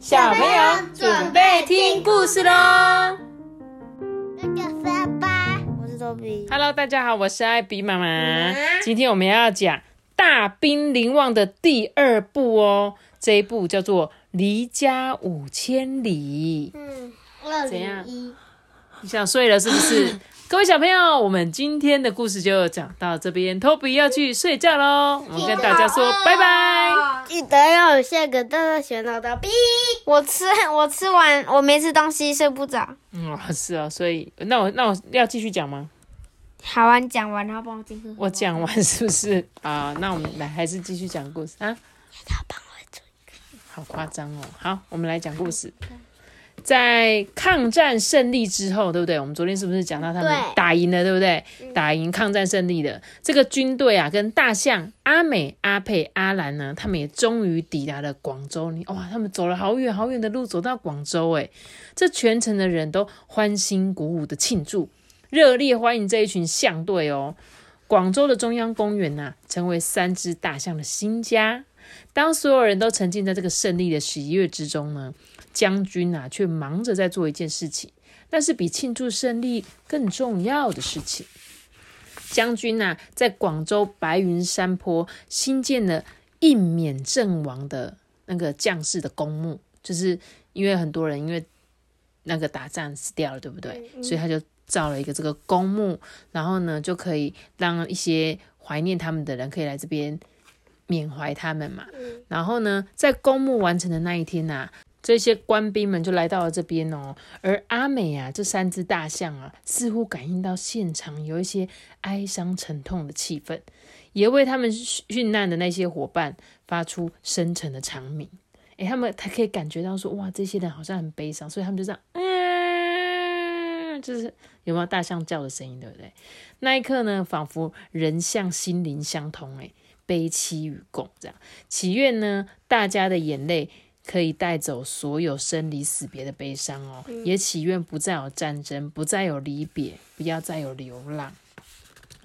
小朋友准备听故事喽那个沙巴，我是豆比。！Hello，大家好，我是艾比妈妈。今天我们要讲《大兵临望》的第二部哦，这一部叫做《离家五千里》。嗯，二怎样你想睡了是不是？各位小朋友，我们今天的故事就讲到这边，Toby 要去睡觉喽。我们跟大家说拜拜。记得要有下个大大选到的 B。我吃，我吃完，我没吃东西，睡不着。嗯，是啊，所以那我那我要继续讲吗？好啊，你讲完，然后帮我进去。我讲完是不是啊？那我们来还是继续讲故事啊？他帮我做。好夸张哦！好，我们来讲故事。在抗战胜利之后，对不对？我们昨天是不是讲到他们打赢了，对不对？打赢抗战胜利的这个军队啊，跟大象阿美、阿佩、阿兰呢，他们也终于抵达了广州。你哇，他们走了好远好远的路，走到广州，哎，这全城的人都欢欣鼓舞的庆祝，热烈欢迎这一群象队哦。广州的中央公园呐、成为三只大象的新家。当所有人都沉浸在这个胜利的喜悦之中呢，将军啊却忙着在做一件事情，那是比庆祝胜利更重要的事情。将军呐、在广州白云山坡新建了印缅阵亡的那个将士的公墓，就是因为很多人因为那个打仗死掉了，对不对？所以他就造了一个这个公墓，然后呢就可以让一些怀念他们的人可以来这边缅怀他们嘛。然后呢，在公墓完成的那一天呐、这些官兵们就来到了这边哦。而阿美啊，这三只大象啊，似乎感应到现场有一些哀伤沉痛的气氛，也为他们殉难的那些伙伴发出深沉的长鸣。诶，他们他可以感觉到说，哇，这些人好像很悲伤，所以他们就这样，嗯，就是有没有大象叫的声音，对不对？那一刻呢，仿佛人像心灵相通，诶，悲戚与共，这样祈愿呢，大家的眼泪可以带走所有生离死别的悲伤哦，也祈愿不再有战争，不再有离别，不要再有流浪。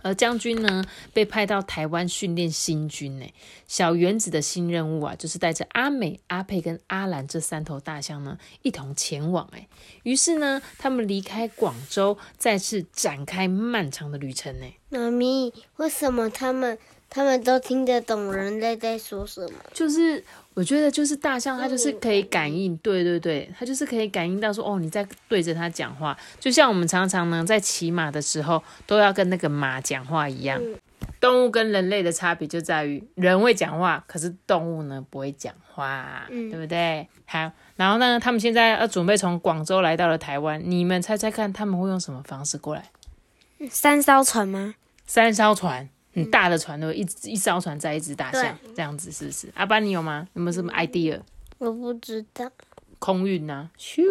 而将军呢，被派到台湾训练新军呢。小原子的新任务啊，就是带着阿美、阿佩跟阿兰这三头大象呢，一同前往。哎，于是呢，他们离开广州，再次展开漫长的旅程呢。妈咪，为什么他们他们都听得懂人类在说什么？就是我觉得，就是大象，它就是可以感应，对对对，它就是可以感应到说，哦，你在对着它讲话，就像我们常常呢在骑马的时候都要跟那个马讲话一样。动物跟人类的差别就在于，人会讲话，可是动物呢不会讲话，对不对？好，然后呢，他们现在要准备从广州来到了台湾，你们猜猜看他们会用什么方式过来？三艘船吗？三艘船，很大的船，对不对？一一艘船载一只大象对，这样子是不是？阿班，你有吗？有没有什么 idea？我不知道，空运呐、咻，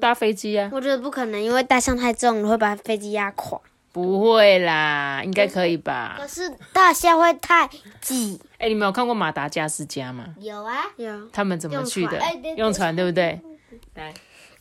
搭飞机啊？我觉得不可能，因为大象太重了，会把飞机压垮。不会啦，应该可以吧可？是大象会太挤。哎、你们有看过马达加斯加吗？有啊，有。他们怎么去的用船哎对？对用船，对不对？来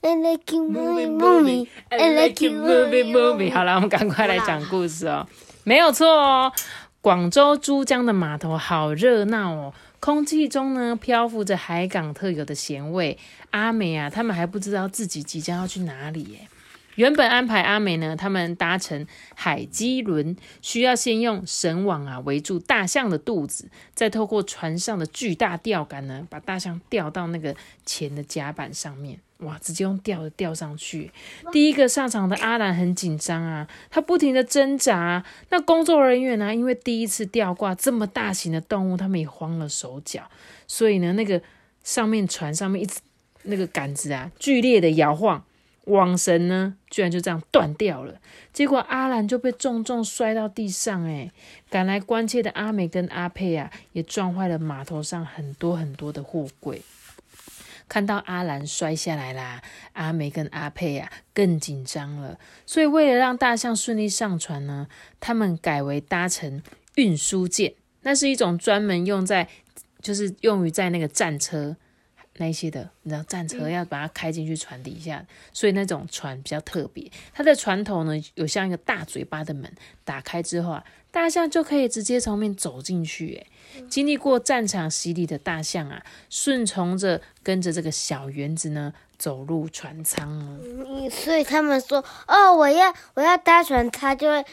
I like you, moving, moving. I like you, moving, moving. 好了，我们赶快来讲故事哦。没有错哦，广州珠江的码头好热闹哦，空气中呢漂浮着海港特有的咸味。阿美啊，他们还不知道自己即将要去哪里耶。原本安排阿美呢，他们搭乘海基轮，需要先用绳网啊围住大象的肚子，再透过船上的巨大钓竿呢，把大象吊到那个前的甲板上面。哇，直接用吊的吊上去。第一个上场的阿兰很紧张啊，他不停的挣扎、啊。那工作人员呢、因为第一次吊挂这么大型的动物，他们也慌了手脚，所以呢，那个上面船上面一直那个杆子啊，剧烈的摇晃。网绳呢，居然就这样断掉了。结果阿兰就被重重摔到地上，哎，赶来关切的阿美跟阿佩啊，也撞坏了码头上很多很多的货柜。看到阿兰摔下来啦，阿美跟阿佩啊更紧张了。所以为了让大象顺利上船呢，他们改为搭乘运输舰，那是一种专门用在，就是用于在那个战车那一些的，你知道战车要把它开进去船底下，所以那种船比较特别。它的船头呢有像一个大嘴巴的门，打开之后啊，大象就可以直接从面走进去。哎，经历过战场洗礼的大象啊，顺从着跟着这个小园子呢，走入船舱哦。所以他们说，哦，我要我要搭船，它就会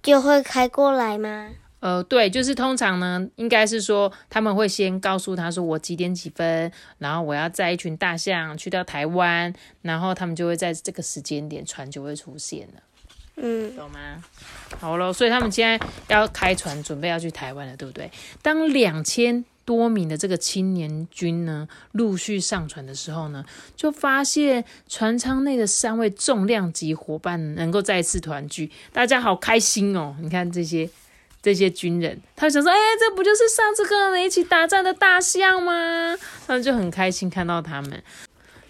就会开过来吗？呃，对，就是通常呢，应该是说他们会先告诉他说我几点几分，然后我要载一群大象去到台湾，然后他们就会在这个时间点船就会出现了，嗯，懂吗？好了，所以他们现在要开船准备要去台湾了，对不对？当两千多名的这个青年军呢陆续上船的时候呢，就发现船舱内的三位重量级伙伴能够再次团聚，大家好开心哦！你看这些。这些军人，他想说：“哎，这不就是上次跟我们一起打仗的大象吗？”他们就很开心看到他们。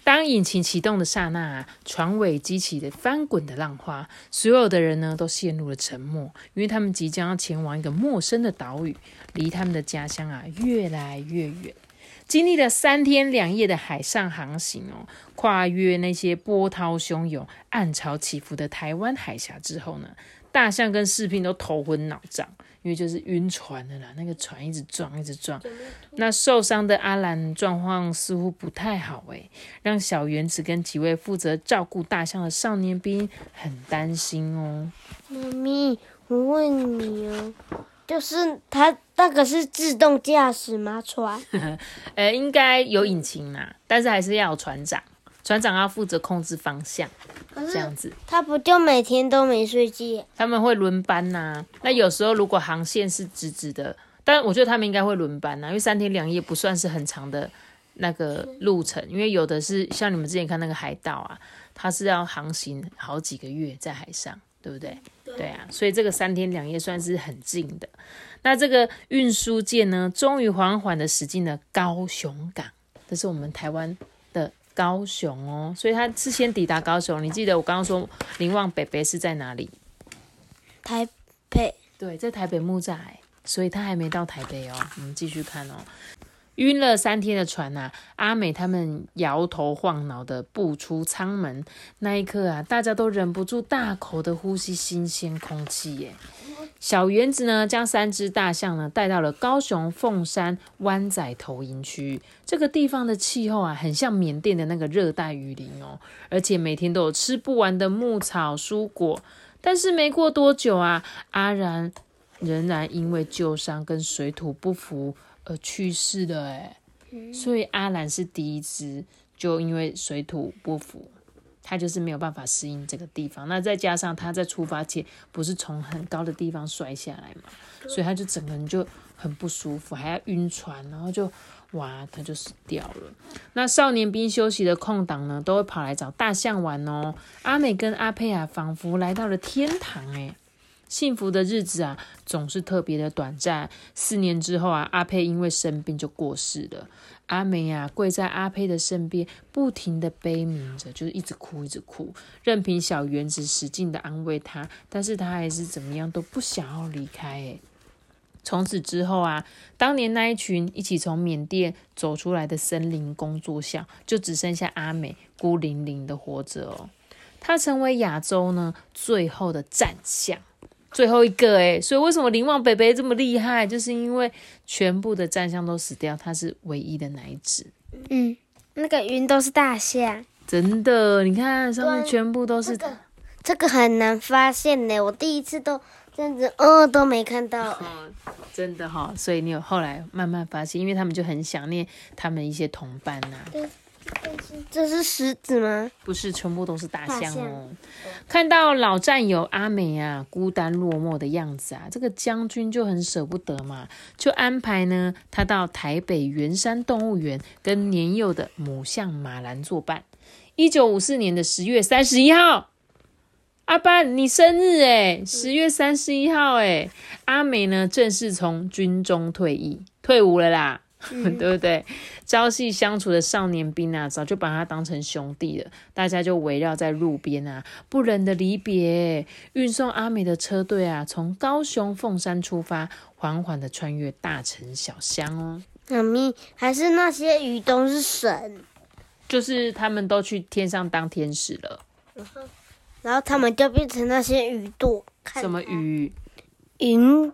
当引擎启动的刹那，船尾激起的翻滚的浪花，所有的人呢都陷入了沉默，因为他们即将要前往一个陌生的岛屿，离他们的家乡啊越来越远。经历了三天两夜的海上航行哦，跨越那些波涛汹涌、暗潮起伏的台湾海峡之后呢？大象跟士兵都头昏脑胀，因为就是晕船的啦。那个船一直撞，一直撞。那受伤的阿兰状况似乎不太好诶，让小原子跟几位负责照顾大象的少年兵很担心哦。妈咪，我问你哦，就是它那个是自动驾驶吗？船？呃，应该有引擎啦，但是还是要有船长。船长要负责控制方向，这样子。他不就每天都没睡觉？他们会轮班呐。那有时候如果航线是直直的，但我觉得他们应该会轮班呐，因为三天两夜不算是很长的那个路程。因为有的是像你们之前看那个海盗啊，他是要航行好几个月在海上，对不对？对啊，所以这个三天两夜算是很近的。那这个运输舰呢，终于缓缓的驶进了高雄港，这是我们台湾的。高雄哦，所以他是先抵达高雄。你记得我刚刚说林旺北北是在哪里？台北。对，在台北木栅，所以他还没到台北哦。我们继续看哦。晕了三天的船呐，阿美他们摇头晃脑的步出舱门，那一刻啊，大家都忍不住大口的呼吸新鲜空气耶。小原子呢，将三只大象呢带到了高雄凤山湾仔投营区。这个地方的气候啊，很像缅甸的那个热带雨林哦，而且每天都有吃不完的牧草蔬果。但是没过多久啊，阿然仍然因为旧伤跟水土不服而去世了。哎，所以阿然是第一只，就因为水土不服。他就是没有办法适应这个地方，那再加上他在出发前不是从很高的地方摔下来嘛，所以他就整个人就很不舒服，还要晕船，然后就哇，他就死掉了。那少年兵休息的空档呢，都会跑来找大象玩哦。阿美跟阿佩啊，仿佛来到了天堂诶。幸福的日子啊，总是特别的短暂。四年之后啊，阿佩因为生病就过世了。阿美呀，跪在阿佩的身边，不停的悲鸣着，就是一直哭，一直哭。任凭小原子使劲的安慰他，但是他还是怎么样都不想要离开。诶从此之后啊，当年那一群一起从缅甸走出来的森林工作校，就只剩下阿美孤零零的活着哦。他成为亚洲呢最后的战象。最后一个哎，所以为什么林旺北北这么厉害？就是因为全部的战象都死掉，它是唯一的那一只。嗯，那个云都是大象。真的，你看上面全部都是。这个很难发现呢，我第一次都这样子，哦，都没看到。真的哈，所以你有后来慢慢发现，因为他们就很想念他们一些同伴呐。这是狮子吗？不是，全部都是大象哦。看到老战友阿美啊，孤单落寞的样子啊，这个将军就很舍不得嘛，就安排呢他到台北圆山动物园跟年幼的母象马兰作伴。一九五四年的十月三十一号，阿班你生日诶十月三十一号诶阿美呢正式从军中退役，退伍了啦。对不对？朝夕相处的少年兵啊，早就把他当成兄弟了。大家就围绕在路边啊，不忍的离别。运送阿美的车队啊，从高雄凤山出发，缓缓的穿越大城小乡哦。妈咪，还是那些鱼都是神？就是他们都去天上当天使了。然后然后他们就变成那些鱼朵。什么鱼？云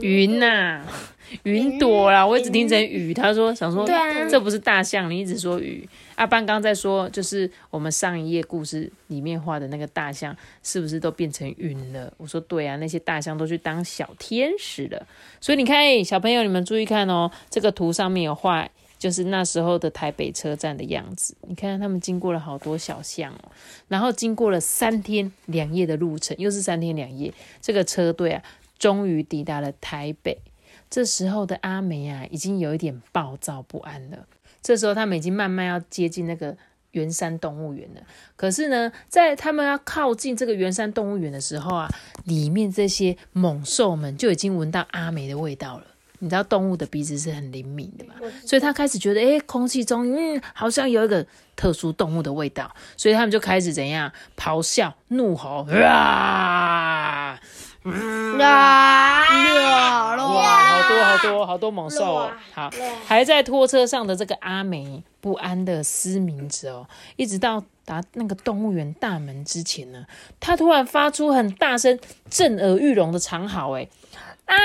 云呐、云朵啦，我一直听成雨。他说想说，对啊这不是大象，你一直说雨。阿班刚在说，就是我们上一页故事里面画的那个大象，是不是都变成云了？我说对啊，那些大象都去当小天使了。所以你看，哎小朋友，你们注意看哦，这个图上面有画。就是那时候的台北车站的样子，你看他们经过了好多小巷哦，然后经过了三天两夜的路程，又是三天两夜，这个车队啊，终于抵达了台北。这时候的阿梅啊，已经有一点暴躁不安了。这时候他们已经慢慢要接近那个圆山动物园了。可是呢，在他们要靠近这个圆山动物园的时候啊，里面这些猛兽们就已经闻到阿梅的味道了。你知道动物的鼻子是很灵敏的嘛？所以他开始觉得，诶，空气中嗯，好像有一个特殊动物的味道，所以他们就开始怎样咆哮、怒吼，啊！啦哇，好多好多好多猛兽哦！好，还在拖车上的这个阿梅不安的嘶鸣着哦，一直到达那个动物园大门之前呢，他突然发出很大声、震耳欲聋的长嚎，哎啊！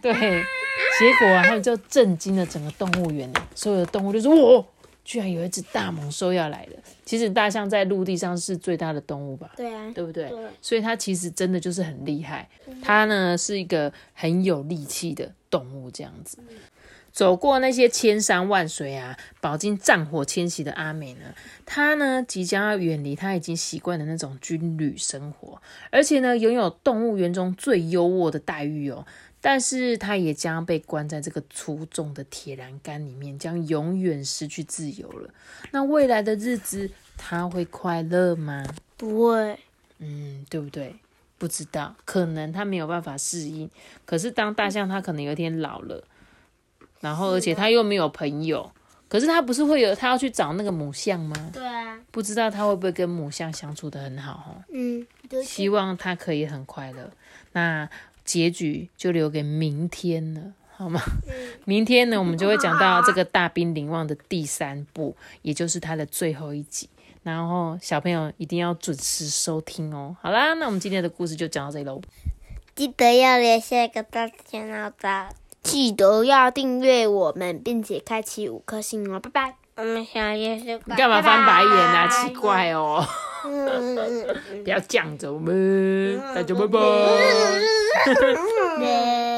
对，结果啊，他们就震惊了整个动物园，所有的动物就说：“哇，居然有一只大猛兽要来了！”其实大象在陆地上是最大的动物吧？对啊，对不对？对所以它其实真的就是很厉害，它呢是一个很有力气的动物，这样子。走过那些千山万水啊，饱经战火迁徙的阿美呢，她呢即将要远离她已经习惯的那种军旅生活，而且呢拥有动物园中最优渥的待遇哦。但是他也将被关在这个粗重的铁栏杆里面，将永远失去自由了。那未来的日子，他会快乐吗？不会，嗯，对不对？不知道，可能他没有办法适应。可是当大象它可能有一天老了，然后而且他又没有朋友，可是他不是会有他要去找那个母象吗？对啊，不知道他会不会跟母象相处的很好哦？嗯，对希望他可以很快乐。那结局就留给明天了。好吗？明天呢，我们就会讲到这个大兵临望的第三部，也就是它的最后一集。然后小朋友一定要准时收听哦。好啦，那我们今天的故事就讲到这里喽。记得要留下一个大钱脑的，记得要订阅我们，并且开启五颗星哦，拜拜。我们下一次你干嘛翻白眼啊？奇怪哦，不要这样子，我们大家拜拜。嗯。